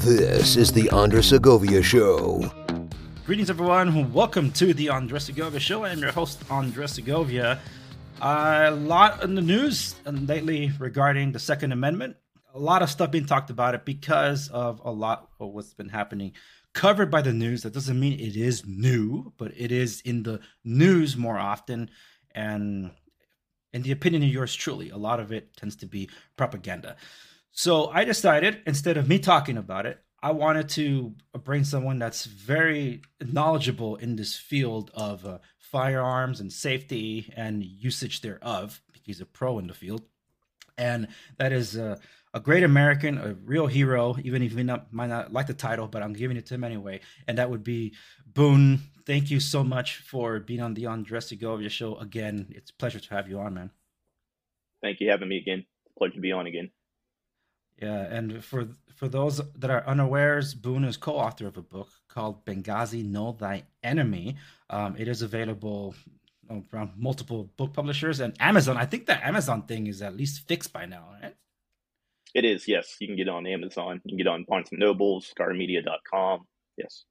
This is the Andres Segovia Show. Greetings, everyone. Welcome to the Andres Segovia Show. I am your host, Andres Segovia. a lot in the news lately regarding the Second Amendment. A lot of stuff being talked about it because of a lot of what's been happening covered by the news. That doesn't mean it is new, but it is in the news more often. And in the opinion of yours truly, a lot of it tends to be propaganda. So I decided instead of me talking about it, I wanted to bring someone that's very knowledgeable in this field of uh, firearms and safety and usage thereof. He's a pro in the field, and that is uh, a great American, a real hero. Even if you not, might not like the title, but I'm giving it to him anyway. And that would be Boon. Thank you so much for being on the Andres Segovia show again. It's a pleasure to have you on, man. Thank you for having me again. Pleasure to be on again. Yeah, and for for those that are unawares, Boon is co-author of a book called Benghazi: Know Thy Enemy. Um, it is available around multiple book publishers and Amazon. I think the Amazon thing is at least fixed by now, right? It is, yes. You can get it on Amazon. You can get it on Barnes and Nobles, StarMedia.com. Yes.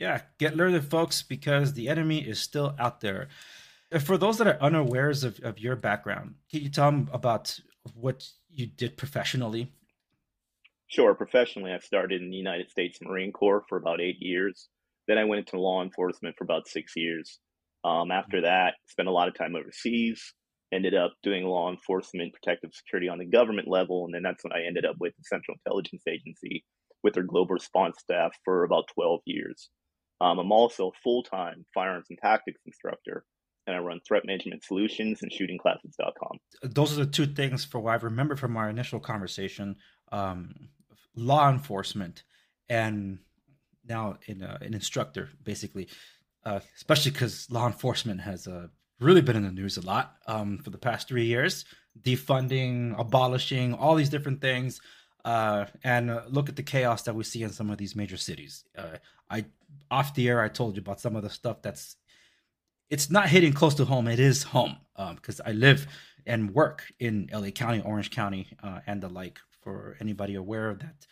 Yeah, get learned, folks, because the enemy is still out there. For those that are unawares of, of your background, can you tell them about what you did professionally? Sure. Professionally, I started in the United States Marine Corps for about eight years. Then I went into law enforcement for about six years. Um, after that, spent a lot of time overseas. Ended up doing law enforcement, protective security on the government level, and then that's when I ended up with the Central Intelligence Agency with their global response staff for about 12 years. Um, I'm also a full time firearms and tactics instructor and I run threat management solutions and shootingclasses.com. Those are the two things for what I remember from our initial conversation um, law enforcement and now in, an instructor, basically, uh, especially because law enforcement has uh, really been in the news a lot um, for the past three years, defunding, abolishing, all these different things. Uh, and uh, look at the chaos that we see in some of these major cities. Uh, I off the air, I told you about some of the stuff that's it's not hitting close to home. It is home because um, I live and work in LA County, Orange County, uh, and the like. For anybody aware of that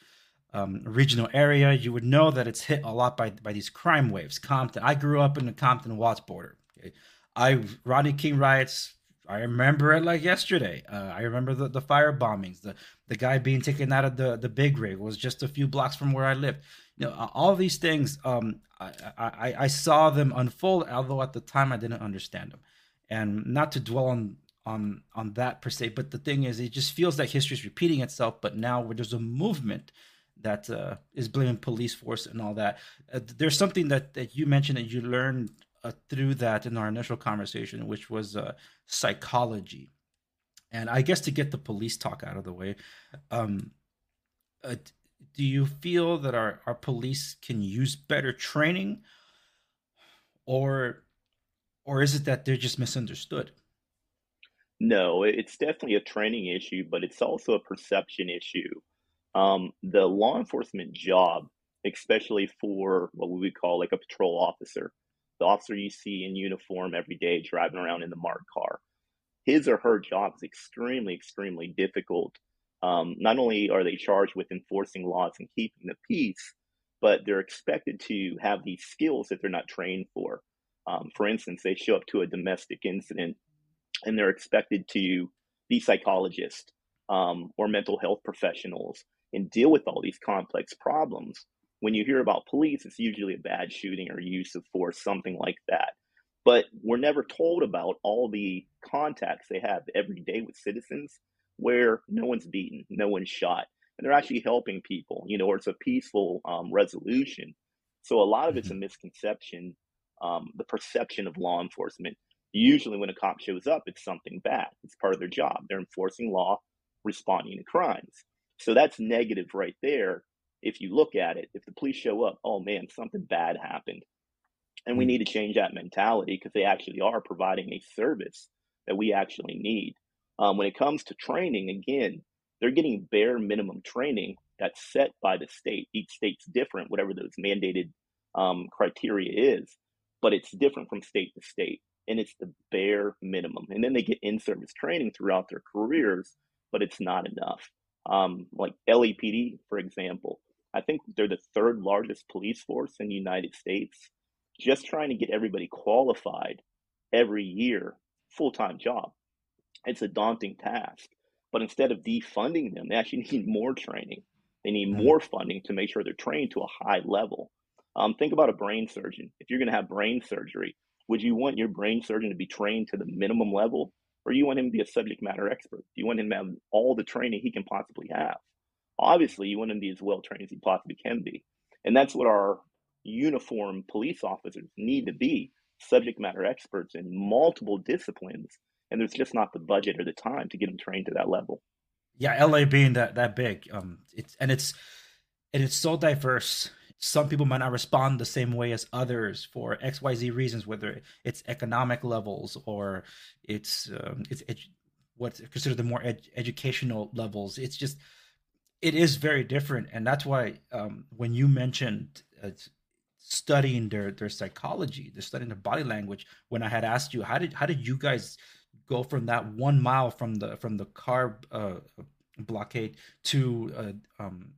um, regional area, you would know that it's hit a lot by by these crime waves. Compton. I grew up in the Compton Watts border. Okay? I Rodney King riots. I remember it like yesterday. Uh, I remember the, the fire bombings. The the guy being taken out of the the big rig was just a few blocks from where I lived you know all these things um, I, I, I saw them unfold although at the time i didn't understand them and not to dwell on on on that per se but the thing is it just feels like history is repeating itself but now where there's a movement that uh, is blaming police force and all that uh, there's something that that you mentioned that you learned uh, through that in our initial conversation which was uh, psychology. And i guess to get the police talk out of the way um, uh, do you feel that our, our police can use better training? Or or is it that they're just misunderstood? No it's definitely a training issue but it's also a perception issue. Um, the law enforcement job especially for what we would call like a patrol officer the officer you see in uniform every day driving around in the marked car his or her job is extremely extremely difficult um, not only are they charged with enforcing laws and keeping the peace, but they're expected to have these skills that they're not trained for. Um, for instance, they show up to a domestic incident and they're expected to be psychologists um, or mental health professionals and deal with all these complex problems. When you hear about police, it's usually a bad shooting or use of force, something like that. But we're never told about all the contacts they have every day with citizens where no one's beaten, no one's shot, and they're actually helping people, you know, or it's a peaceful um, resolution. So a lot of it's a mm-hmm. misconception, um, the perception of law enforcement. Usually, when a cop shows up, it's something bad. It's part of their job. They're enforcing law, responding to crimes. So that's negative right there. If you look at it, if the police show up, oh man, something bad happened. And we mm. need to change that mentality because they actually are providing a service that we actually need. Um, when it comes to training, again, they're getting bare minimum training that's set by the state. Each state's different, whatever those mandated um, criteria is, but it's different from state to state. And it's the bare minimum. And then they get in service training throughout their careers but it's not enough. Um, like LAPD, for example, I think they're the third largest police force in the United States. Just trying to get everybody qualified every year, full time job. It's a daunting task. But instead of defunding them, they actually need more training. They need mm-hmm. more funding to make sure they're trained to a high level. Um, think about a brain surgeon. If you're going to have brain surgery, would you want your brain surgeon to be trained to the minimum level, or you want him to be a subject matter expert? Do you want him to have all the training he can possibly have? Obviously, you want him to be as well trained as he possibly can be. And that's what our uniform police officers need to be subject matter experts in multiple disciplines. And there's just not the budget or the time to get them trained to that level. Yeah, LA being that that big, um, it's and it's and it's so diverse some people might not respond the same way as others for xyz reasons whether it's economic levels or it's um, it's edu- what's considered the more ed- educational levels it's just it is very different and that's why um, when you mentioned uh, studying their their psychology they're studying their body language when i had asked you how did how did you guys go from that one mile from the from the car uh, blockade to uh, um,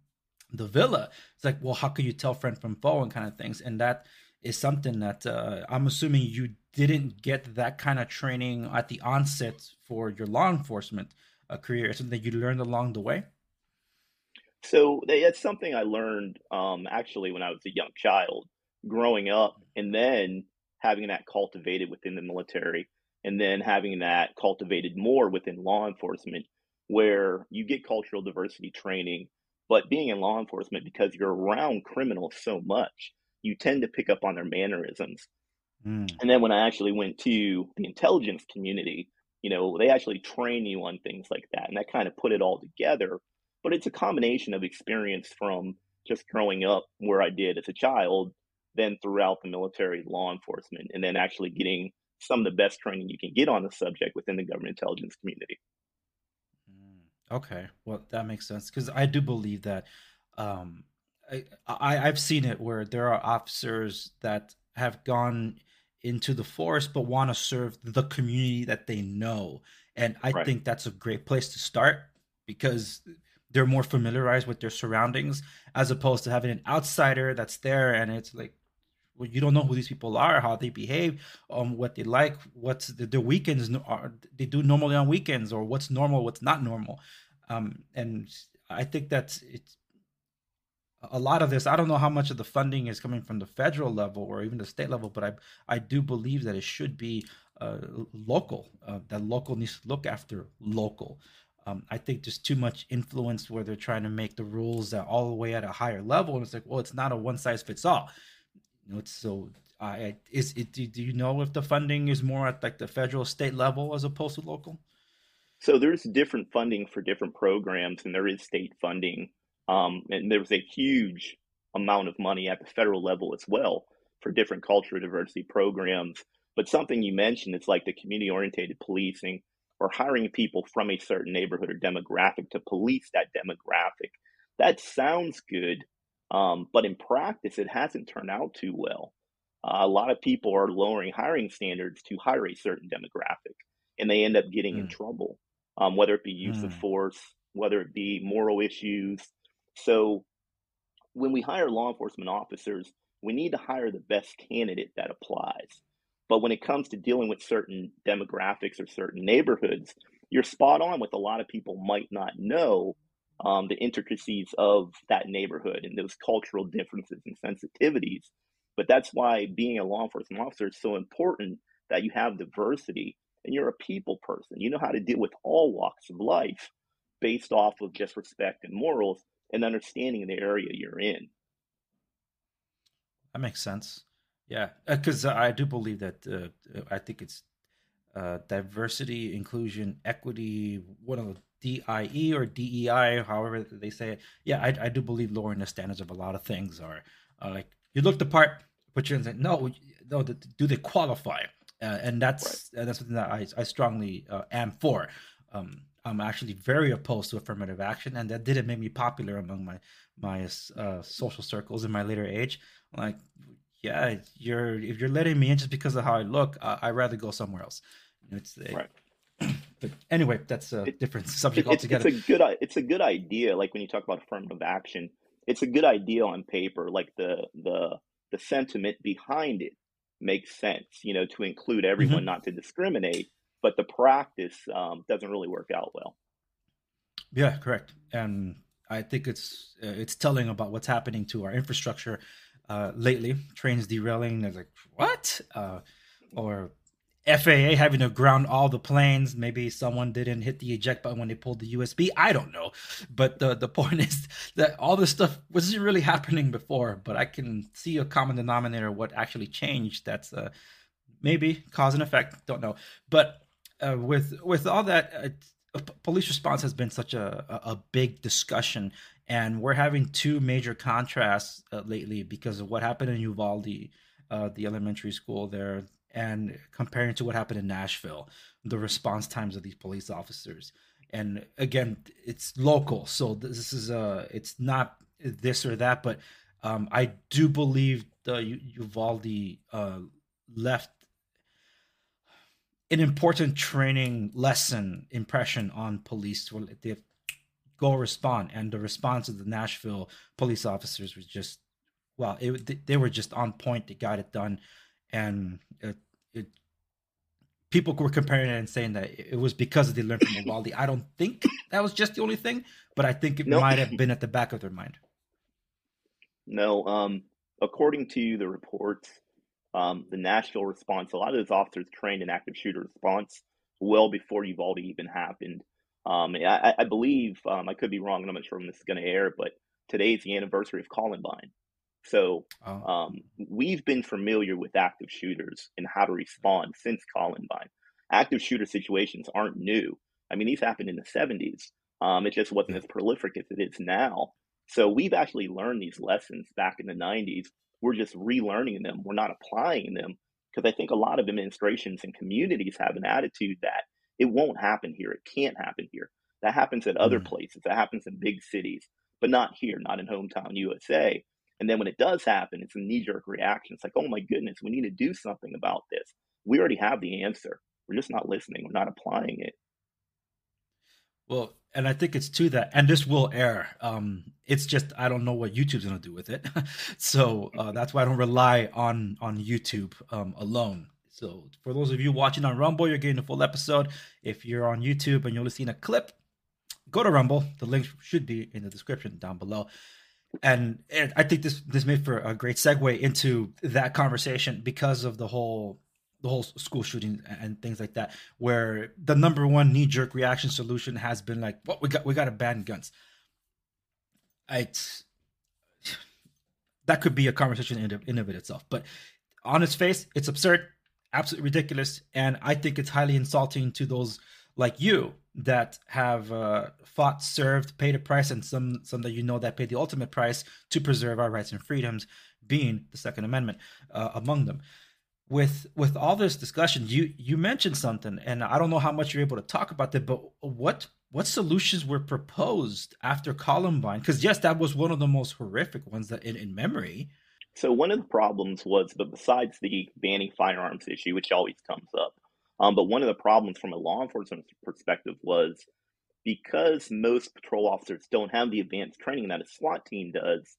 the villa. It's like, well, how can you tell friend from foe and kind of things? And that is something that uh, I'm assuming you didn't get that kind of training at the onset for your law enforcement uh, career. It's something you learned along the way. So that's something I learned um, actually when I was a young child, growing up, and then having that cultivated within the military, and then having that cultivated more within law enforcement, where you get cultural diversity training but being in law enforcement, because you're around criminals so much, you tend to pick up on their mannerisms. Mm. And then when I actually went to the intelligence community, you know, they actually train you on things like that. And that kind of put it all together. But it's a combination of experience from just growing up where I did as a child, then throughout the military, law enforcement, and then actually getting some of the best training you can get on the subject within the government intelligence community. Okay, well that makes sense because I do believe that. Um, I, I I've seen it where there are officers that have gone into the forest but want to serve the community that they know, and I right. think that's a great place to start because they're more familiarized with their surroundings as opposed to having an outsider that's there and it's like well, you don't know who these people are, how they behave, um, what they like, what's the, their weekends are they do normally on weekends, or what's normal, what's not normal. Um, and I think that's it's a lot of this. I don't know how much of the funding is coming from the federal level or even the state level, but I I do believe that it should be uh, local. Uh, that local needs to look after local. Um, I think there's too much influence where they're trying to make the rules all the way at a higher level, and it's like, well, it's not a one size fits all know, it's so I is it do, you know if the funding is more at like the federal state level as opposed to local? So there's different funding for different programs, and there is state funding, um, and there's a huge amount of money at the federal level as well for different cultural diversity programs. But something you mentioned, it's like the community oriented policing or hiring people from a certain neighborhood or demographic to police that demographic. That sounds good, um, but in practice, it hasn't turned out too well. Uh, a lot of people are lowering hiring standards to hire a certain demographic, and they end up getting mm. in trouble, um, whether it be use mm. of force, whether it be moral issues. So, when we hire law enforcement officers, we need to hire the best candidate that applies. But when it comes to dealing with certain demographics or certain neighborhoods, you're spot on with a lot of people might not know um, the intricacies of that neighborhood and those cultural differences and sensitivities. But that's why being a law enforcement officer is so important that you have diversity and you're a people person. You know how to deal with all walks of life based off of just respect and morals and understanding the area you're in. That makes sense. Yeah, because uh, I do believe that uh, I think it's uh, diversity, inclusion, equity, one of the DIE or DEI, however they say it. Yeah, I, I do believe lowering the standards of a lot of things are uh, like you look the part, but you're saying no, no, do they qualify? Uh, and that's right. that's something that I, I strongly uh, am for. Um, I'm actually very opposed to affirmative action, and that didn't make me popular among my my uh, social circles in my later age. Like, yeah, you're if you're letting me in just because of how I look, uh, I'd rather go somewhere else. It's right. But anyway, that's a It, different subject it, it's it's a good it's a good idea. Like when you talk about affirmative action, it's a good idea on paper. Like the the the sentiment behind it makes sense. You know, to include everyone, hmm not to discriminate. But the practice um, doesn't really work out well. Yeah, correct. And I think it's uh, it's telling about what's happening to our infrastructure uh, lately. Trains derailing, they're like what? Uh, or FAA having to ground all the planes. Maybe someone didn't hit the eject button when they pulled the USB. I don't know. But the the point is that all this stuff wasn't really happening before. But I can see a common denominator. What actually changed? That's uh, maybe cause and effect. Don't know. But uh, with with all that, uh, police response has been such a, a, a big discussion, and we're having two major contrasts uh, lately because of what happened in Uvalde, uh, the elementary school there, and comparing to what happened in Nashville, the response times of these police officers. And again, it's local, so this is uh it's not this or that, but um, I do believe the U- Uvalde uh, left an important training lesson impression on police go respond and the response of the nashville police officers was just well it, they were just on point they got it done and it, it people were comparing it and saying that it was because they learned from Uvalde. I don't think that was just the only thing, but I think it No, might have been at the back of their mind. no. Um, according to the reports, um, the Nashville response, a lot of those officers trained in active shooter response well before Uvalde even happened. Um, I, I believe, um, I could be wrong, and I'm not sure when this is going to air, but today is the anniversary of Columbine. So Oh, um, we've been familiar with active shooters and how to respond since Columbine. Active shooter situations aren't new. I mean, these happened in the 70s. Um, it just wasn't as prolific as it is now. So we've actually learned these lessons back in the 90s. We're just relearning them. We're not applying them because I think a lot of administrations and communities have an attitude that it won't happen here. It can't happen here. That happens at other Mm. places. That happens in big cities, but not here, not in hometown USA. And then when it does happen, it's a knee jerk reaction. It's like, oh my goodness, we need to do something about this. We already have the answer. We're just not listening. We're not applying it. Well, and I think it's to that, and this will air. Um, it's just I don't know what YouTube's gonna do with it, so uh, that's why I don't rely on on YouTube um, alone. So for those of you watching on Rumble, you're getting the full episode. If you're on YouTube and you're only seeing a clip, go to Rumble. The link should be in the description down below. And, I think this this made for a great segue into that conversation because of the whole the whole school shooting and things like that, where the number one knee jerk reaction solution has been like, "What well, we got we got to ban guns." It's that could be a conversation in, in of itself, but on its face, it's absurd, absolutely ridiculous, and I think it's highly insulting to those like you that have uh, fought, served, paid a price, and some some that you know that paid the ultimate price to preserve our rights and freedoms, being the Second Amendment uh, among them. With with all this discussion, you you mentioned something, and I don't know how much you're able to talk about that, but what what solutions were proposed after Columbine? Because yes, that was one of the most horrific ones that in, in memory. So one of the problems was, but besides the banning firearms issue, which always comes up, um, but one of the problems from a law enforcement perspective was because most patrol officers don't have the advanced training that a SWAT team does.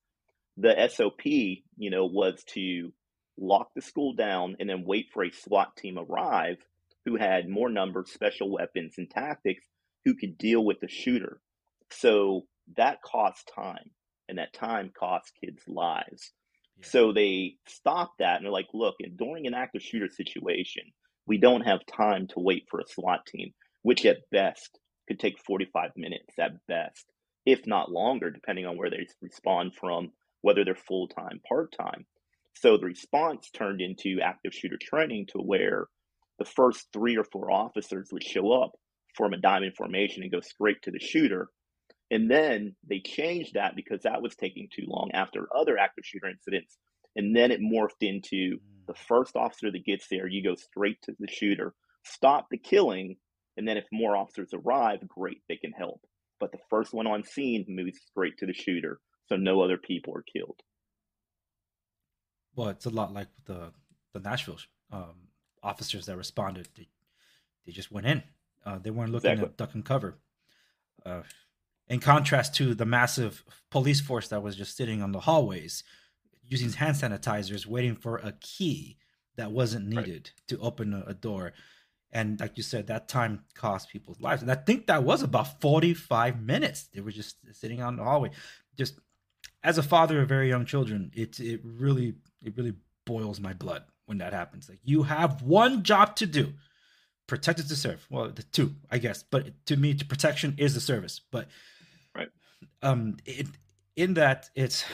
The SOP, you know, was to lock the school down and then wait for a SWAT team arrive who had more numbers, special weapons, and tactics who could deal with the shooter. So that costs time, and that time costs kids' lives. So they stopped that and they're like, look, during an active shooter situation, we don't have time to wait for a SWAT team, which at best could take 45 minutes at best, if not longer, depending on where they respond from, whether they're full time, part time. So the response turned into active shooter training to where the first three or four officers would show up, form a diamond formation, and go straight to the shooter. And then they changed that because that was taking too long after other active shooter incidents. And then it morphed into the first officer that gets there, you go straight to the shooter, stop the killing, and then if more officers arrive, great, they can help. But the first one on scene moves straight to the shooter, so no other people are killed. Well, it's a lot like the the Nashville um, officers that responded. They, they just went in Uh, they weren't looking exactly. at duck and cover. Uh, in contrast to the massive police force that was just sitting on the hallways using hand sanitizers, waiting for a key that wasn't needed right. to open a, a, door. And like you said, that time cost people's lives. And I think that was about 45 minutes. They were just sitting on the hallway. Just as a father of very young children, it it really it really boils my blood when that happens. Like you have one job to do. Protect is to serve. Well, the two, I guess. But to me, to protection is the service. But. Um it, in that it's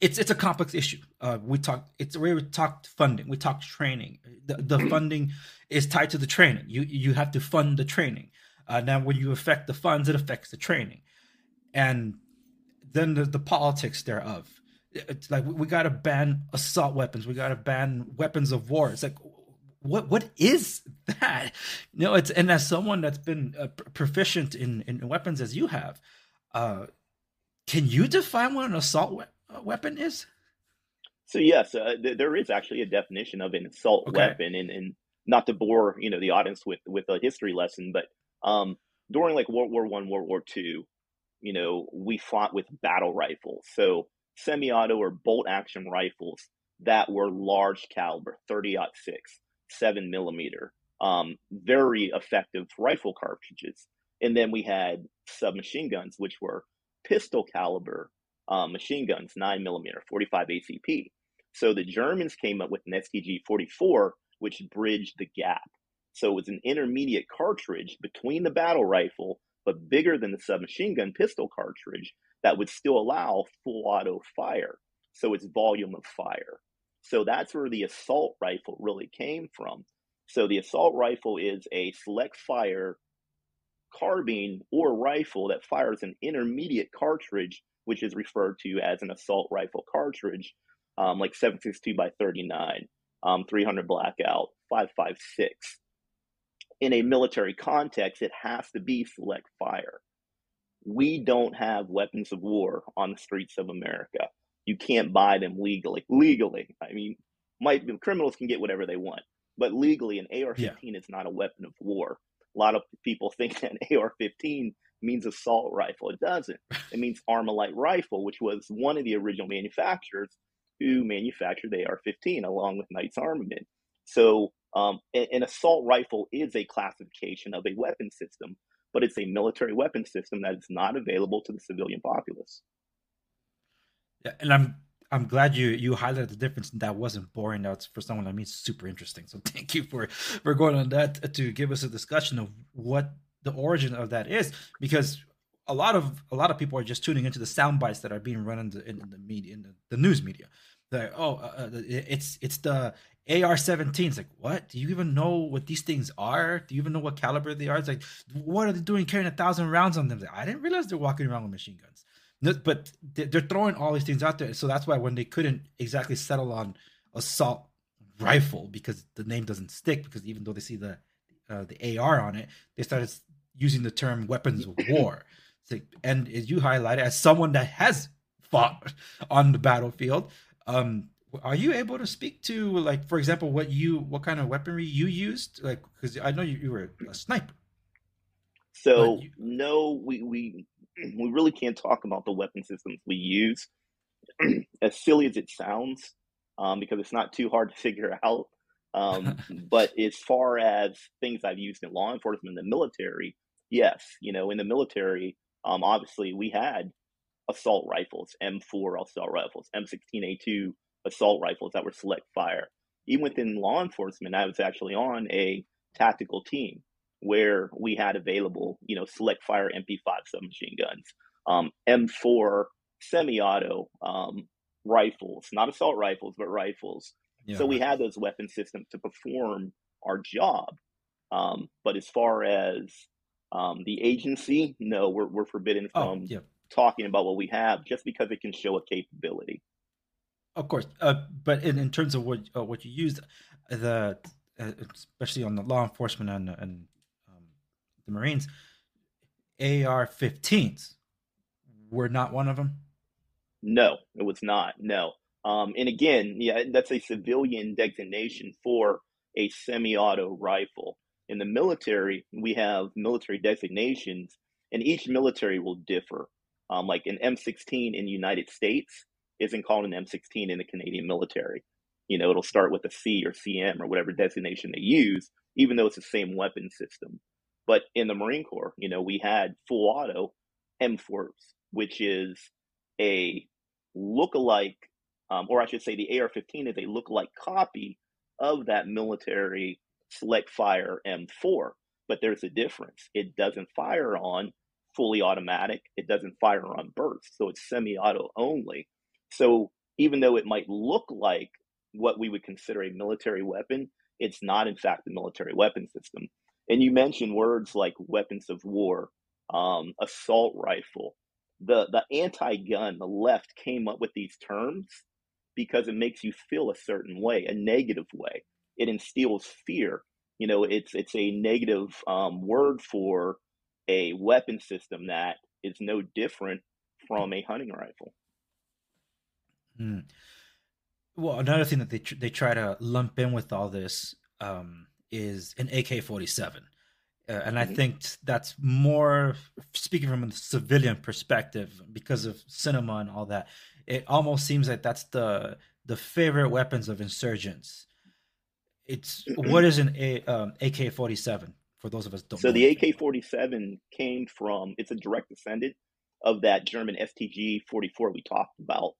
it's it's a complex issue. Uh, we talked. It's we talked funding. We talked training. The, the funding is tied to the training. You you have to fund the training. Uh, now, when you affect the funds, it affects the training, and then the, the politics thereof. It's like we, we got to ban assault weapons. We got to ban weapons of war. It's like what what is that? You know, it's and as someone that's been uh, proficient in in weapons as you have, uh, can you define what an assault weapon? weapon is? So yes, uh, th- there is actually a definition of an assault okay. weapon, and, and not to bore you know the audience with with a history lesson, but um, during like World War One, World War Two, you know, we fought with battle rifles, so semi-auto or bolt action rifles that were large caliber, thirty six, seven millimeter, um, very effective rifle cartridges, and then we had submachine guns, which were pistol caliber um, machine guns, 9 millimeter, 45 ACP. So the Germans came up with an STG 44, which bridged the gap. So it was an intermediate cartridge between the battle rifle, but bigger than the submachine gun pistol cartridge that would still allow full auto fire. So it's volume of fire. So that's where the assault rifle really came from. So the assault rifle is a select fire carbine or rifle that fires an intermediate cartridge which is referred to as an assault rifle cartridge, um, like 762 by 39, um, 300 blackout, 556. In a military context, it has to be select fire. We don't have weapons of war on the streets of America. You can't buy them legally. Legally, I mean, might criminals can get whatever they want, but legally, an AR-15 yeah. is not a weapon of war. A lot of people think that an AR-15 means assault rifle. It doesn't. It means Armalite rifle, which was one of the original manufacturers who manufactured the AR-15 along with Knights Armament. So um, an assault rifle is a classification of a weapon system, but it's a military weapon system that is not available to the civilian populace. Yeah, and I'm I'm glad you you highlighted the difference. That wasn't boring. That's for someone like me super interesting. So thank you for for going on that to give us a discussion of what the origin of that is because a lot of a lot of people are just tuning into the sound bites that are being run in the, in the media in the, the news media. Like oh uh, uh it's it's the AR-17 it's like what? Do you even know what these things are? Do you even know what caliber they are? It's like what are they doing carrying a thousand rounds on them? Like, I didn't realize they're walking around with machine guns but they're throwing all these things out there so that's why when they couldn't exactly settle on assault rifle because the name doesn't stick because even though they see the uh, the AR on it they started using the term weapons of war. and as you highlighted, as someone that has fought on the battlefield, um, are you able to speak to, like, for example, what you, what kind of weaponry you used? Like, because I know you, you, were a sniper. So you... no, we we we really can't talk about the weapon systems we use. as silly as it sounds, um, because it's not too hard to figure out. Um, but as far as things I've used in law enforcement, in the military, yes, you know, in the military, um, obviously we had assault rifles, M4 assault rifles, M16A2 assault rifles that were select fire. Even within law enforcement, I was actually on a tactical team where we had available, you know, select fire MP5 submachine guns, um, M4 semi-auto um, rifles, not assault rifles, but rifles. Yeah. So we had those weapon systems to perform our job. Um, but as far as um, the agency, no, we're, we're forbidden oh, from oh, yeah. talking about what we have just because it can show a capability. Of course, uh, but in, in terms of what uh, what you used, the uh, especially on the law enforcement and, and the Marines, AR-15s were not one of them. No, it was not. No, um, and again, yeah, that's a civilian designation for a semi-auto rifle. In the military, we have military designations, and each military will differ. Um, like an M16 in the United States isn't called an M16 in the Canadian military. You know, it'll start with a C or CM or whatever designation they use, even though it's the same weapon system. But in the Marine Corps, you know, we had full auto M4s, which is a look-alike, um, or I should say, the AR-15 is a look-alike copy of that military select fire M4. But there's a difference. It doesn't fire on fully automatic. It doesn't fire on burst, so it's semi-auto only. So even though it might look like what we would consider a military weapon, it's not in fact a military weapon system. And you mentioned words like weapons of war, um, assault rifle. The the anti-gun, the left came up with these terms because it makes you feel a certain way, a negative way. It instills fear. You know, it's it's a negative um, word for a weapon system that is no different from a hunting rifle. Mm. Well, another thing that they tr- they try to lump in with all this um, is an AK forty seven, uh, and I mm-hmm. think that's more speaking from a civilian perspective because of cinema and all that. It almost seems like that's the the favorite weapons of insurgents. It's what is an A, um, AK forty seven for those of us don't. So the AK forty seven came from it's a direct descendant of that German STG forty four we talked about.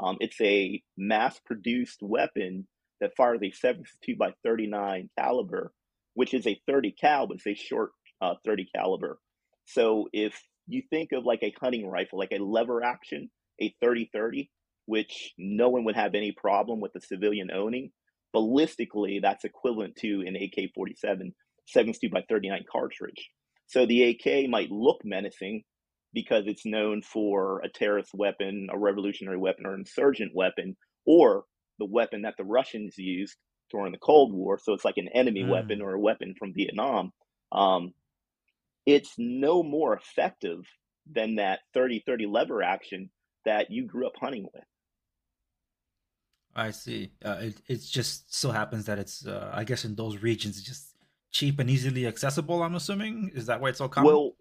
Um, it's a mass produced weapon that fires a 72 by 39 caliber, which is a 30 cal, but it's a short uh, 30 caliber. So if you think of like a hunting rifle, like a lever action, a 30-30, which no one would have any problem with the civilian owning, ballistically, that's equivalent to an AK-47 72 by 39 cartridge. So the AK might look menacing, because it's known for a terrorist weapon, a revolutionary weapon, or insurgent weapon, or the weapon that the Russians used during the Cold War. So it's like an enemy mm. weapon or a weapon from Vietnam. Um, it's no more effective than that 30 30 lever action that you grew up hunting with. I see. Uh, it it just so happens that it's uh, I guess in those regions it's just cheap and easily accessible. I'm assuming is that why it's so common? Well,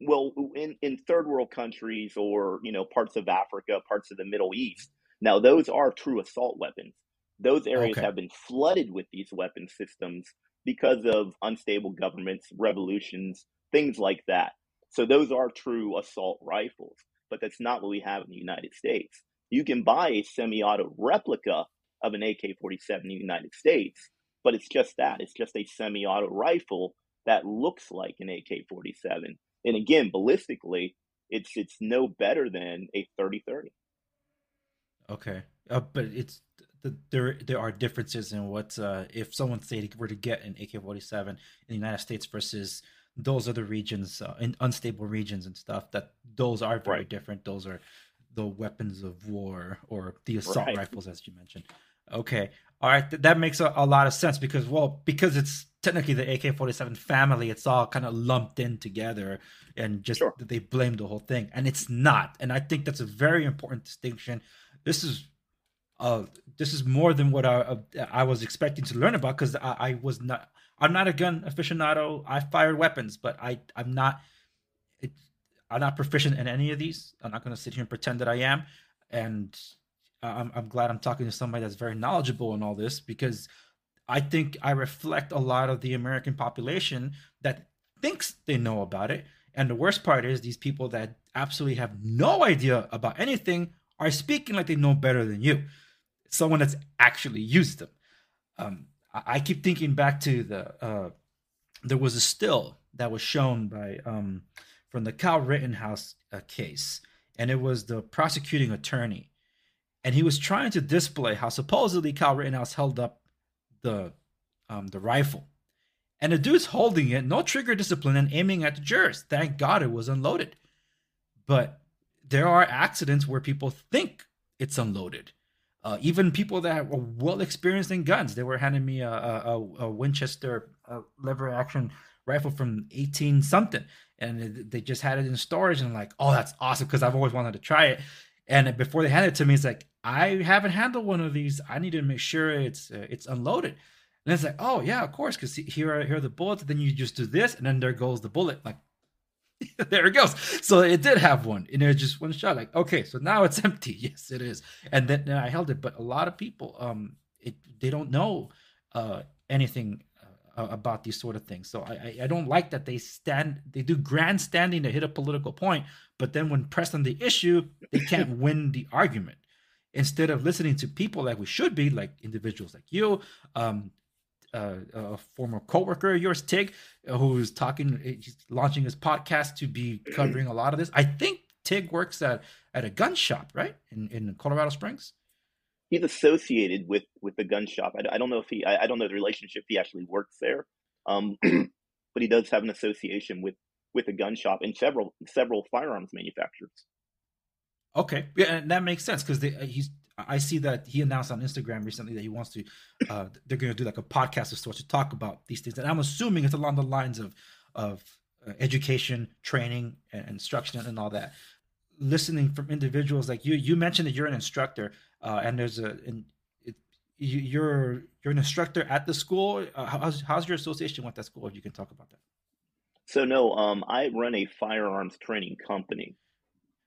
well in, in third world countries or you know parts of africa parts of the middle east now those are true assault weapons. Those areas okay. have been flooded with these weapon systems because of unstable governments revolutions things like that. So those are true assault rifles but that's not what we have in the united states. You can buy a semi-auto replica of an ak-47 in the united states but it's just that. It's just a semi-auto rifle that looks like an ak-47 and again, ballistically, it's it's no better than a 30-30. Okay, uh, but it's the, there there are differences in what uh, if someone say they were to get an AK-47 in the United States versus those other regions uh, in unstable regions and stuff that those are very right. different those are the weapons of war or the assault right. rifles as you mentioned okay all right th- that makes a, a, lot of sense because well because it's technically the AK-47 family. It's all kind of lumped in together, and just sure. they blame the whole thing, and it's not. And I think that's a very important distinction. This is uh this is more than what I uh, I was expecting to learn about because I, I, was not I'm not a gun aficionado. I fired weapons, but I I'm not it, I'm not proficient in any of these. I'm not going to sit here and pretend that I am. And I'm I'm glad I'm talking to somebody that's very knowledgeable in all this because I think I reflect a lot of the American population that thinks they know about it. And the worst part is these people that absolutely have no idea about anything are speaking like they know better than you. Someone that's actually used them. Um, I, keep thinking back to the uh, there was a still that was shown by um, from the Kyle Rittenhouse uh, case, and it was the prosecuting attorney, and he was trying to display how supposedly Kyle Rittenhouse held up the um, the rifle, and the dude's holding it, no trigger discipline, and aiming at the jurors. Thank God it was unloaded. But there are accidents where people think it's unloaded. Uh, even people that were well experienced in guns, they were handing me a, a, a Winchester a lever action rifle from 18 something, and they just had it in storage. And I'm like, oh, that's awesome because I've always wanted to try it. And before they handed it to me, it's like, I haven't handled one of these. I need to make sure it's uh, it's unloaded. And it's like, oh yeah, of course, because here are here are the bullets. Then you just do this, and then there goes the bullet. Like there it goes. So it did have one, and it just one shot. Like okay, so now it's empty. Yes, it is. And then, then I held it. But a lot of people, um, it they don't know uh anything uh, about these sort of things. So I, I don't like that they stand they do grandstanding to hit a political point, but then when pressed on the issue, they can't win the argument. Instead of listening to people like we should be, like individuals like you, um, uh, a former coworker of yours, Tig, who's talking, he's launching his podcast to be covering a lot of this. I think Tig works at at a gun shop, right, in in Colorado Springs he's associated with with the gun shop. I, I don't know if he I, I, don't know the relationship he actually works there, um, but he does have an association with with a gun shop and several several firearms manufacturers. Okay, yeah, and that makes sense because uh, he's. I see that he announced on Instagram recently that he wants to. Uh, they're going to do like a podcast of sorts to talk about these things, and I'm assuming it's along the lines of of uh, education, training, and instruction, and all that. Listening from individuals like you, you mentioned that you're an instructor uh, and there's a and it, you, are you're an instructor at the school. Uh, how's how's your association with that school? If you can talk about that. So no, um, I run a firearms training company.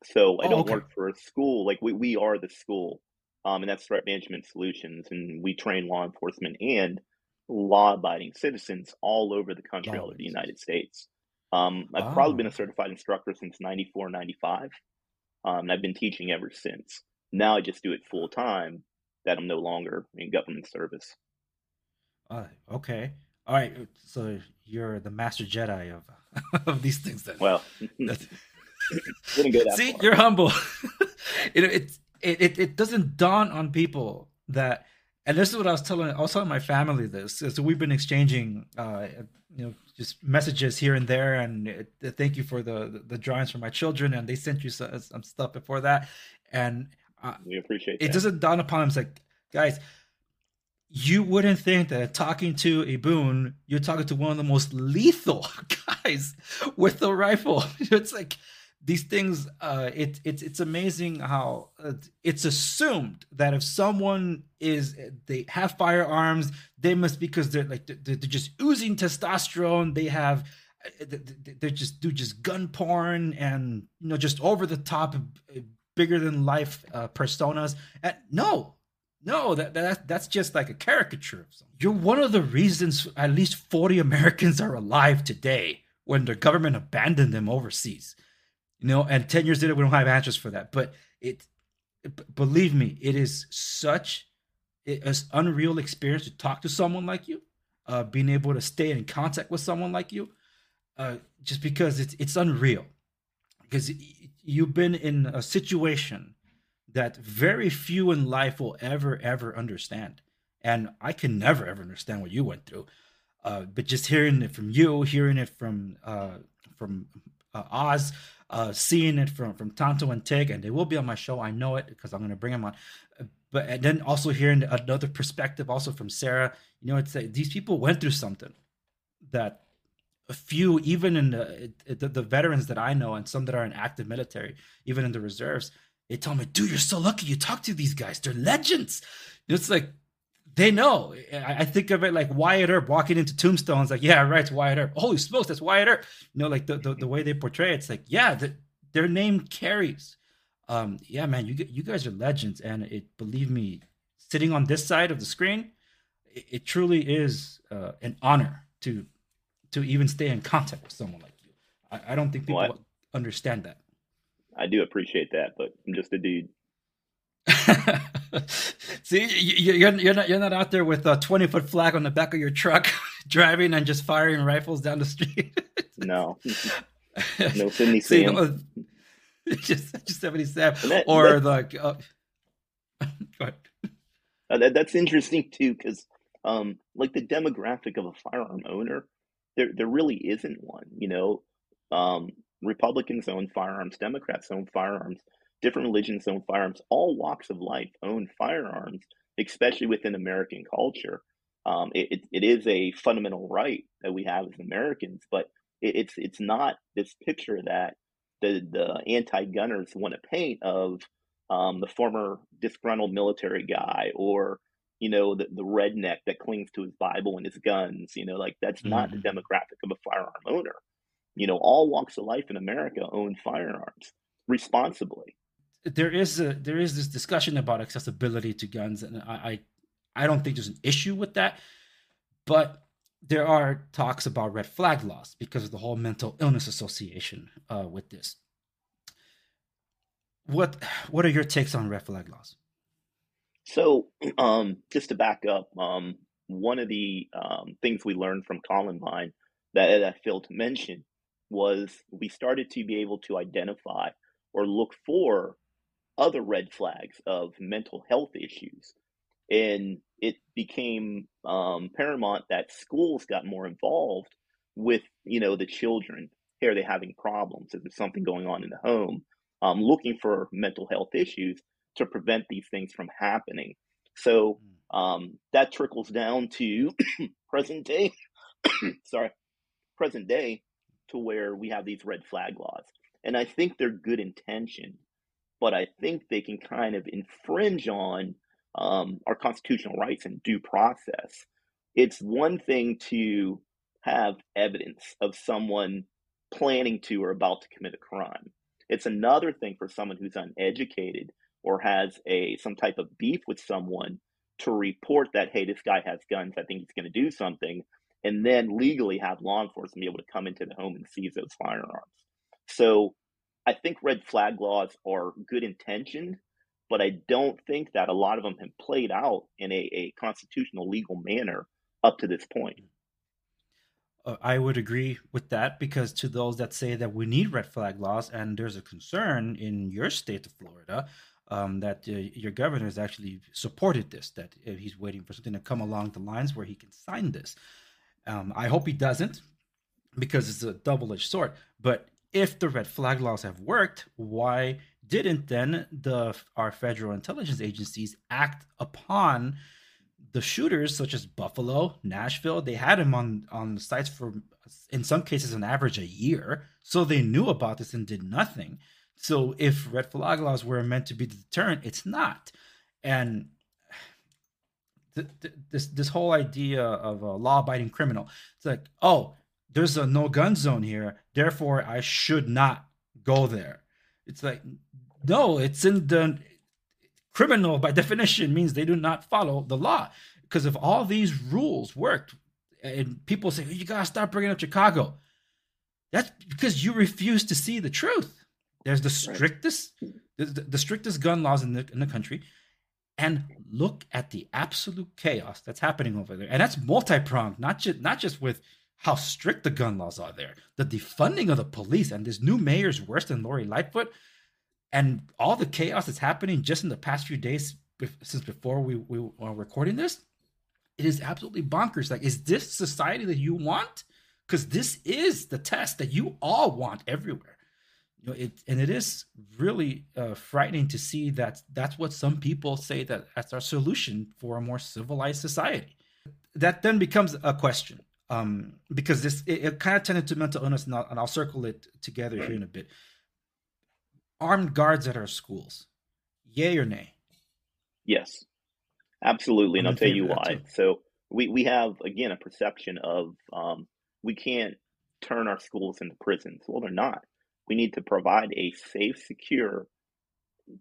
So I oh, don't okay. work for a school. Like we, we are the school, um, and that's Threat Management Solutions, and we train law enforcement and law-abiding citizens all over the country, all over the United States. Um, I've oh. probably been a certified instructor since 94, 95. Um, and I've been teaching ever since. Now I just do it full time that I'm no longer in government service. Uh, okay. All right. So you're the master Jedi of of these things then. Well, wouldn't go that See, far. you're humble. it, it, it it doesn't dawn on people that and this is what I was telling I was telling my family this. So we've been exchanging uh you know just messages here and there and uh, thank you for the, the, the drawings for my children and they sent you some, some stuff before that and we appreciate it. That. doesn't dawn upon him. It's like, guys, you wouldn't think that talking to a boon, you're talking to one of the most lethal guys with a rifle. It's like these things. Uh, it, it's it's amazing how uh, it's assumed that if someone is they have firearms, they must because they're like they're, they're just oozing testosterone. They have uh, they just do just gun porn and you know just over the top bigger than life uh, personas. And no, no, that, that that's just like a caricature of something. You're one of the reasons at least 40 Americans are alive today when their government abandoned them overseas. You know, and 10 years later, we don't have answers for that. But it, it believe me, it is such an unreal experience to talk to someone like you, uh, being able to stay in contact with someone like you, uh, just because it's it's unreal. Because you've been in a situation that very few in life will ever ever understand and i can never ever understand what you went through uh, but just hearing it from you hearing it from uh, from uh, oz uh, seeing it from from Tanto and Tig, and they will be on my show. I know it because I'm going to bring them on. But and then also hearing another perspective, also from Sarah. You know, it's like these people went through something that a few, even in the, the, the veterans that I know, and some that are in active military, even in the reserves, they tell me, "Dude, you're so lucky. You talk to these guys. They're legends." It's like they know. I think of it like Wyatt Earp walking into tombstones, like, "Yeah, right, it's Wyatt Earp." Holy smokes, that's Wyatt Earp. You know, like the the, the way they portray it, it's like, yeah, the, their name carries. Um, yeah, man, you you guys are legends, and it believe me, sitting on this side of the screen, it, it truly is uh, an honor to to even stay in contact with someone like you. I, I don't think people well, I, understand that. I do appreciate that, but I'm just a dude. See, you're you're not you're not out there with a 20 foot flag on the back of your truck, driving and just firing rifles down the street. no, no Sidney See, Sam. Just just 77 that, or the. Uh, go ahead. Uh, that, that's interesting too, because um, like the demographic of a firearm owner there there really isn't one. You know, um, Republicans own firearms, Democrats own firearms, different religions own firearms. All walks of life own firearms, especially within American culture. Um, it, it, it is a fundamental right that we have as Americans, but it, it's it's not this picture that the the anti-gunners want to paint of um, the former disgruntled military guy or you know, the, the redneck that clings to his Bible and his guns. You know, like that's not Mm-hmm. the demographic of a firearm owner. You know, all walks of life in America own firearms responsibly. There is a there is this discussion about accessibility to guns, and I I, I don't think there's an issue with that, but there are talks about red flag laws because of the whole mental illness association uh, with this. What what are your takes on red flag laws? So, um, just to back up, um, one of the um, things we learned from Columbine that, that I failed to mention was we started to be able to identify or look for other red flags of mental health issues. And it became um, paramount that schools got more involved with, you know, the children. Here, are they having problems? Is there something going on in the home? Um, looking for mental health issues to prevent these things from happening. So um, that trickles down to present day. sorry, present day to where we have these red flag laws, and I think they're good intention, but I think they can kind of infringe on um, our constitutional rights and due process. It's one thing to have evidence of someone planning to or about to commit a crime. It's another thing for someone who's uneducated or has a some type of beef with someone to report that hey this guy has guns i think he's going to do something and then legally have law enforcement be able to come into the home and seize those firearms so i think red flag laws are good intentioned but i don't think that a lot of them have played out in a, a constitutional legal manner up to this point Uh, I would agree with that because to those that say that we need red flag laws, and there's a concern in your state of Florida um, that uh, your governor has actually supported this, that uh, he's waiting for something to come along the lines where he can sign this. Um, I hope he doesn't because it's a double edged sword. But if the red flag laws have worked, why didn't then the our federal intelligence agencies act upon the shooters such as Buffalo, Nashville, they had him on on the sites for in some cases an average a year, so they knew about this and did nothing. So if red flag laws were meant to be the deterrent, it's not. And th- th- this this whole idea of a law-abiding criminal, it's like, oh, there's a no gun zone here, therefore I should not go there. It's like, no, it's in the criminal by definition means they do not follow the law. Because if all these rules worked, and people say you gotta stop bringing up Chicago, that's because you refuse to see the truth. There's the strictest, the, the strictest gun laws in the in the country, and look at the absolute chaos that's happening over there, and that's multi-pronged, not just not just with how strict the gun laws are there, the defunding of the police, and this new mayor's worse than Lori Lightfoot and all the chaos that's happening just in the past few days since before we, we were recording this it is absolutely bonkers. Like is this society that you want? Because this is the test that you all want everywhere. You know it and it is really uh, frightening to see that that's what some people say that that's our solution for a more civilized society. That then becomes a question um, because this it, it kind of tended to mental illness and I'll, and I'll circle it together here in a bit armed guards at our schools yay or nay Yes, absolutely, and I'm I'll tell you why. So we we have again a perception of um, we can't turn our schools into prisons. Well, they're not. We need to provide a safe, secure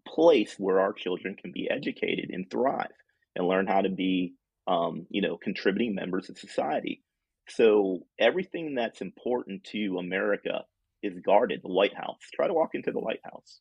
place where our children can be educated and thrive and learn how to be, um, you know, contributing members of society. So everything that's important to America is guarded. The White House. Try to walk into the White House.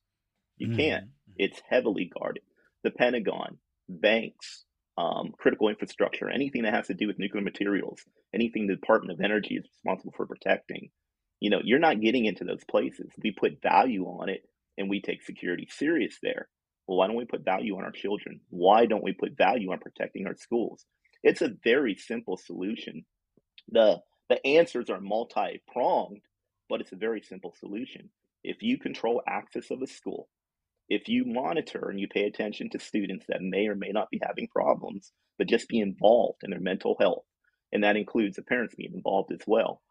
You can't. Mhm. It's heavily guarded. The Pentagon, banks, um, critical infrastructure, anything that has to do with nuclear materials, anything the Department of Energy is responsible for protecting. You know, you're not getting into those places. We put value on it and we take security serious there. Well, why don't we put value on our children? Why don't we put value on protecting our schools? It's a very simple solution. The the answers are multi-pronged, but it's a very simple solution. If you control access of a school, if you monitor and you pay attention to students that may or may not be having problems, but just be involved in their mental health, and that includes the parents being involved as well.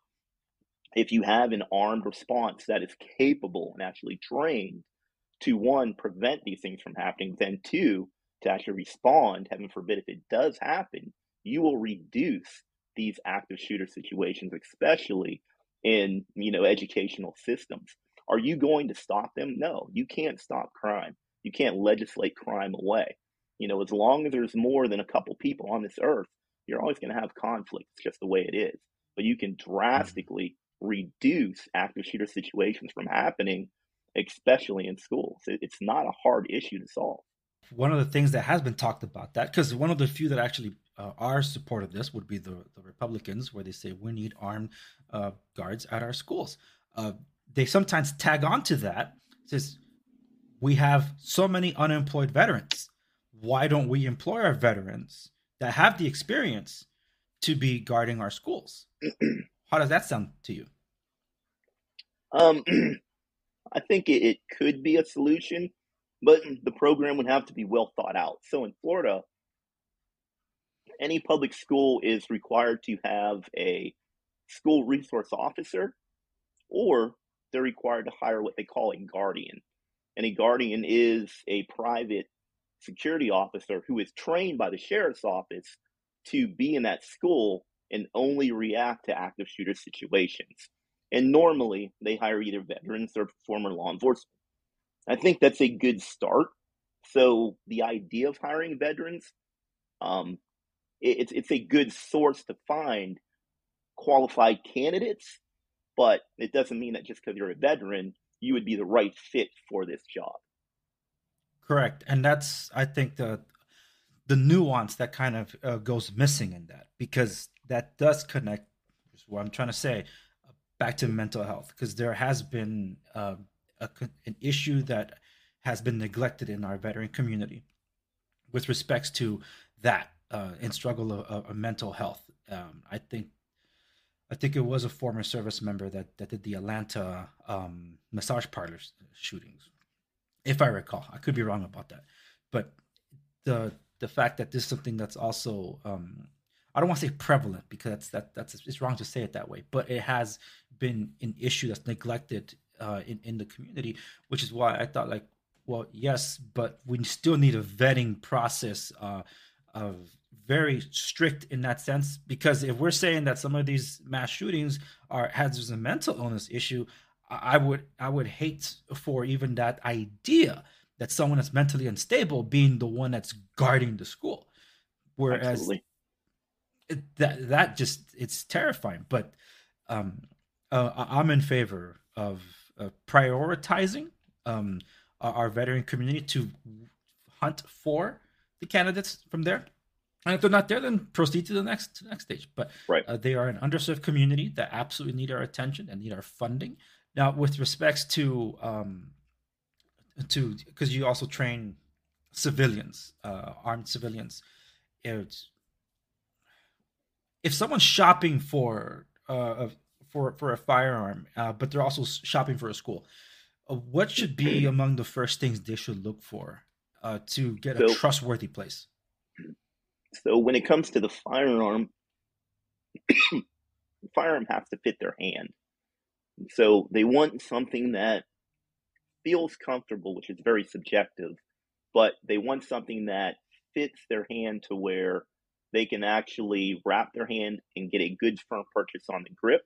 If you have an armed response that is capable and actually trained to one, prevent these things from happening, then two, to actually respond, heaven forbid, if it does happen, you will reduce these active shooter situations, especially in you know educational systems. Are you going to stop them? No, you can't stop crime. You can't legislate crime away. You know, as long as there's more than a couple people on this earth, you're always going to have conflict. It's just the way it is. But you can mm-hmm. drastically reduce active shooter situations from happening, especially in schools. It's not a hard issue to solve. One of the things that has been talked about that, because one of the few that actually uh, are support of this would be the, the Republicans, where they say we need armed uh, guards at our schools. Uh, they sometimes tag on to that, says we have so many unemployed veterans. Why don't we employ our veterans that have the experience to be guarding our schools? How does that sound to you? Um, I think it, it could be a solution, but the program would have to be well thought out. So in Florida, any public school is required to have a school resource officer, or they're required to hire what they call a guardian. And a guardian is a private security officer who is trained by the sheriff's office to be in that school and only react to active shooter situations. And normally they hire either veterans or former law enforcement. I think that's a good start. So the idea of hiring veterans, um, it's it's a good source to find qualified candidates, but it doesn't mean that just because you're a veteran, you would be the right fit for this job. Correct, and that's I think the the nuance that kind of uh, goes missing in that because that does connect. What I'm trying to say back to mental health because there has been uh, a, an issue that has been neglected in our veteran community with respects to that uh, in struggle of, of mental health. Um, I think I think it was a former service member that, that did the Atlanta um, massage parlors shootings, if I recall. I could be wrong about that, but the the fact that this is something that's also um, I don't want to say prevalent because that's that that's it's wrong to say it that way, but it has been an issue that's neglected uh, in in the community, which is why I thought like, well, yes, but we still need a vetting process uh, of very strict in that sense because if we're saying that some of these mass shootings are has a mental illness issue, I would I would hate for even that idea that someone that's mentally unstable being the one that's guarding the school, whereas it, that that just it's terrifying. But um, uh, I'm in favor of uh, prioritizing um, our veteran community to hunt for the candidates from there. And if they're not there, then proceed to the next to the next stage. But right. uh, they are an underserved community that absolutely need our attention and need our funding. Now, with respects to um, to because you also train civilians, uh, armed civilians, it's if someone's shopping for uh, for for a firearm, uh, but they're also shopping for a school, uh, what should be among the first things they should look for uh, to get so, a trustworthy place? So when it comes to the firearm, the firearm has to fit their hand. So they want something that feels comfortable, which is very subjective, but they want something that fits their hand to where they can actually wrap their hand and get a good firm purchase on the grip.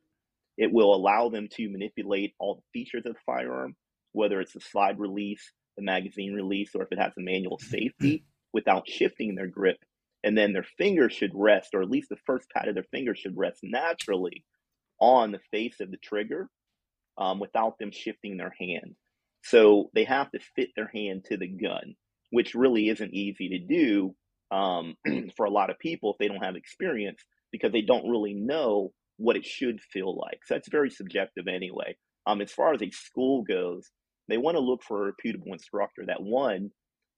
It will allow them to manipulate all the features of the firearm, whether it's the slide release, the magazine release, or if it has a manual safety without shifting their grip. And then their fingers should rest, or at least the first pad of their fingers should rest naturally on the face of the trigger um, without them shifting their hand. So they have to fit their hand to the gun, which really isn't easy to do um, for a lot of people if they don't have experience because they don't really know what it should feel like. So that's very subjective anyway. Um, as far as a school goes, they want to look for a reputable instructor that one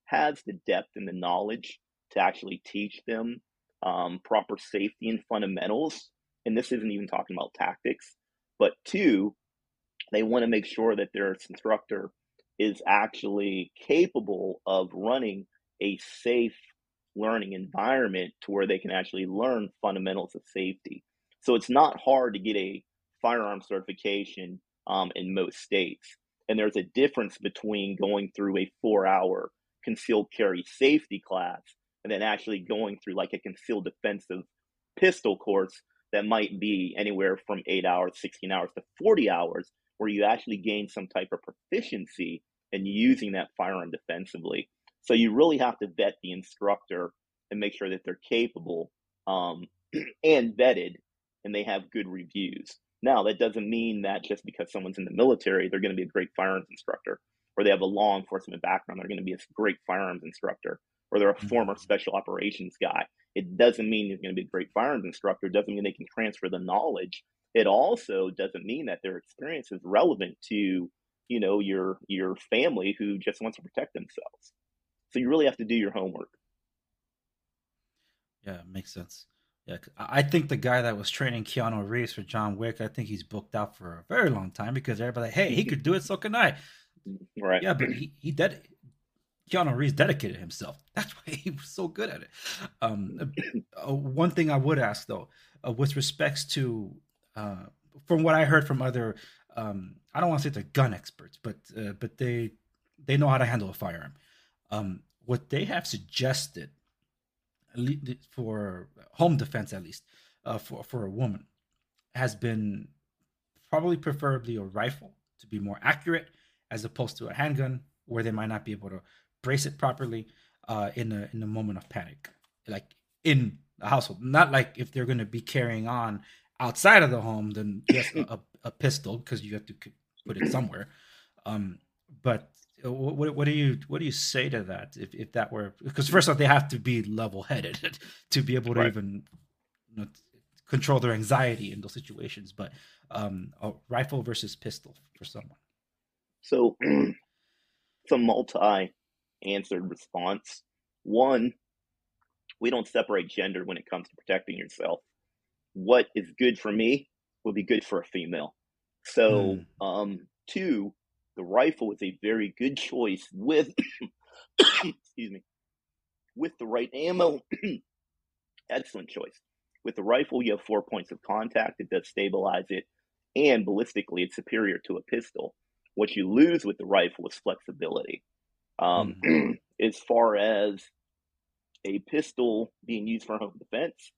has the depth and the knowledge to actually teach them um, proper safety and fundamentals. And this isn't even talking about tactics, but two, they want to make sure that their instructor is actually capable of running a safe learning environment to where they can actually learn fundamentals of safety. So it's not hard to get a firearm certification um, in most states. And there's a difference between going through a four hour concealed carry safety class and then actually going through like a concealed defensive pistol course that might be anywhere from eight hours, 16 hours to 40 hours, where you actually gain some type of proficiency in using that firearm defensively. So you really have to vet the instructor and make sure that they're capable um, and vetted and they have good reviews. Now, that doesn't mean that just because someone's in the military, they're going to be a great firearms instructor, or they have a law enforcement background, they're going to be a great firearms instructor, or they're a mm-hmm. former special operations guy. It doesn't mean they're going to be a great firearms instructor. It doesn't mean they can transfer the knowledge. It also doesn't mean that their experience is relevant to, you know, your your family who just wants to protect themselves. So you really have to do your homework. Yeah, makes sense. Yeah, I think the guy that was training Keanu Reeves for John Wick, I think he's booked out for a very long time because everybody, like, hey, he could do it, so can I. Right. Yeah, but he he did. Keanu Reeves dedicated himself. That's why he was so good at it. Um, uh, one thing I would ask though, uh, with respects to, uh, from what I heard from other, um, I don't want to say they're gun experts, but uh, but they they know how to handle a firearm. Um, what they have suggested for home defense at least uh, for for a woman has been probably preferably a rifle to be more accurate as opposed to a handgun where they might not be able to brace it properly uh, in a in a moment of panic like in the household. Not like if they're going to be carrying on outside of the home then just a, a, pistol because you have to put it somewhere. Um, but what, what do you what do you say to that if, if that were because first off they have to be level headed to be able to right. even you know, control their anxiety in those situations but um a rifle versus pistol for someone so it's a multi answered response one we don't separate gender when it comes to protecting yourself what is good for me will be good for a female so mm. um two the rifle is a very good choice with excuse me with the right ammo. Excellent choice. With the rifle you have four points of contact. It does stabilize it and ballistically it's superior to a pistol. What you lose with the rifle is flexibility. Um, mm-hmm. as far as a pistol being used for home defense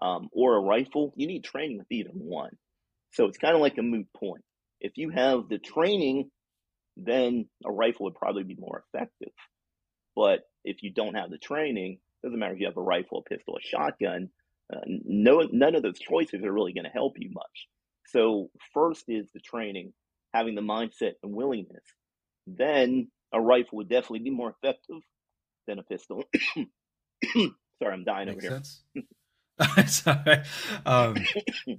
um, or a rifle you need training with either one. So it's kind of like a moot point. If you have the training then a rifle would probably be more effective. But if you don't have the training, doesn't matter if you have a rifle, a pistol, a shotgun. Uh, no, none of those choices are really going to help you much. So first is the training, having the mindset and willingness. Then a rifle would definitely be more effective than a pistol. Sorry, I'm dying Makes over here. Sorry. Um,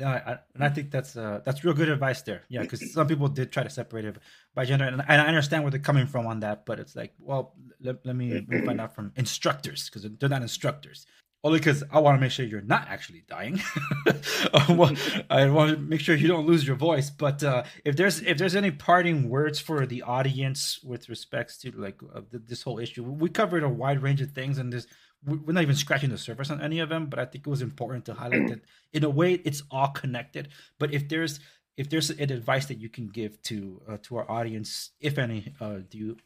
I, and I think that's uh, that's real good advice there. Yeah, because some people did try to separate it by gender, and, and, I understand where they're coming from on that. But it's like, well, let, let me, let me find out from instructors because they're not instructors. Only because I want to make sure you're not actually dying. I want to make sure you don't lose your voice. But uh, if there's if there's any parting words for the audience with respects to like uh, this whole issue, we covered a wide range of things, and there's we're not even scratching the surface on any of them but i think it was important to highlight that in a way it's all connected. But if there's if there's an advice that you can give to uh, to our audience if any uh, do you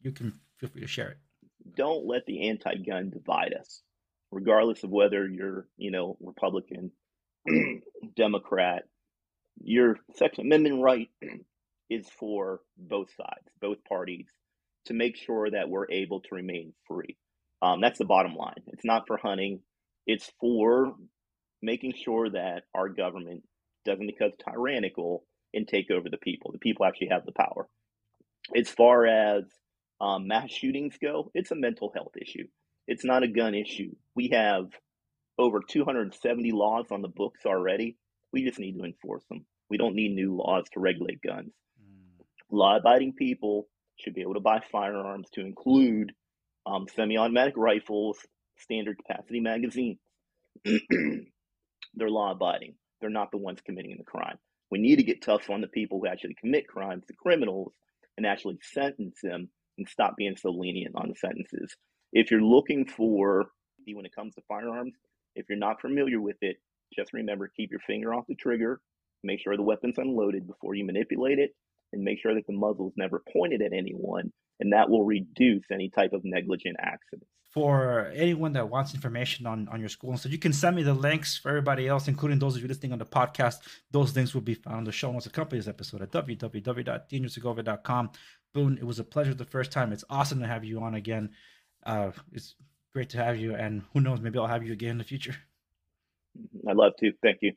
you can feel free to share it. Don't let the anti-gun divide us regardless of whether you're you know republican democrat. Your second amendment right is for both sides both parties to make sure that we're able to remain free um, that's the bottom line. It's not for hunting. It's for making sure that our government doesn't become tyrannical and take over the people. The people actually have the power. As far as um, mass shootings go, it's a mental health issue. It's not a gun issue. We have over 270 laws on the books already. We just need to enforce them. We don't need new laws to regulate guns. Mm. Law abiding people should be able to buy firearms to include um, semi-automatic rifles, standard capacity magazines. They're law-abiding. They're not the ones committing the crime. We need to get tough on the people who actually commit crimes, the criminals, and actually sentence them and stop being so lenient on sentences. If you're looking for when it comes to firearms, if you're not familiar with it, just remember keep your finger off the trigger, make sure the weapon's unloaded before you manipulate it, and make sure that the muzzle is never pointed at anyone, and that will reduce any type of negligent accidents. For anyone that wants information on, on your school and so you can send me the links for everybody else, including those of you listening on the podcast. Those links will be found in the show notes accompanying this episode at www.theandressegovia.com. Boon, it was a pleasure the first time. It's awesome to have you on again. Uh, it's great to have you, and who knows, maybe I'll have you again in the future. I'd love to. Thank you.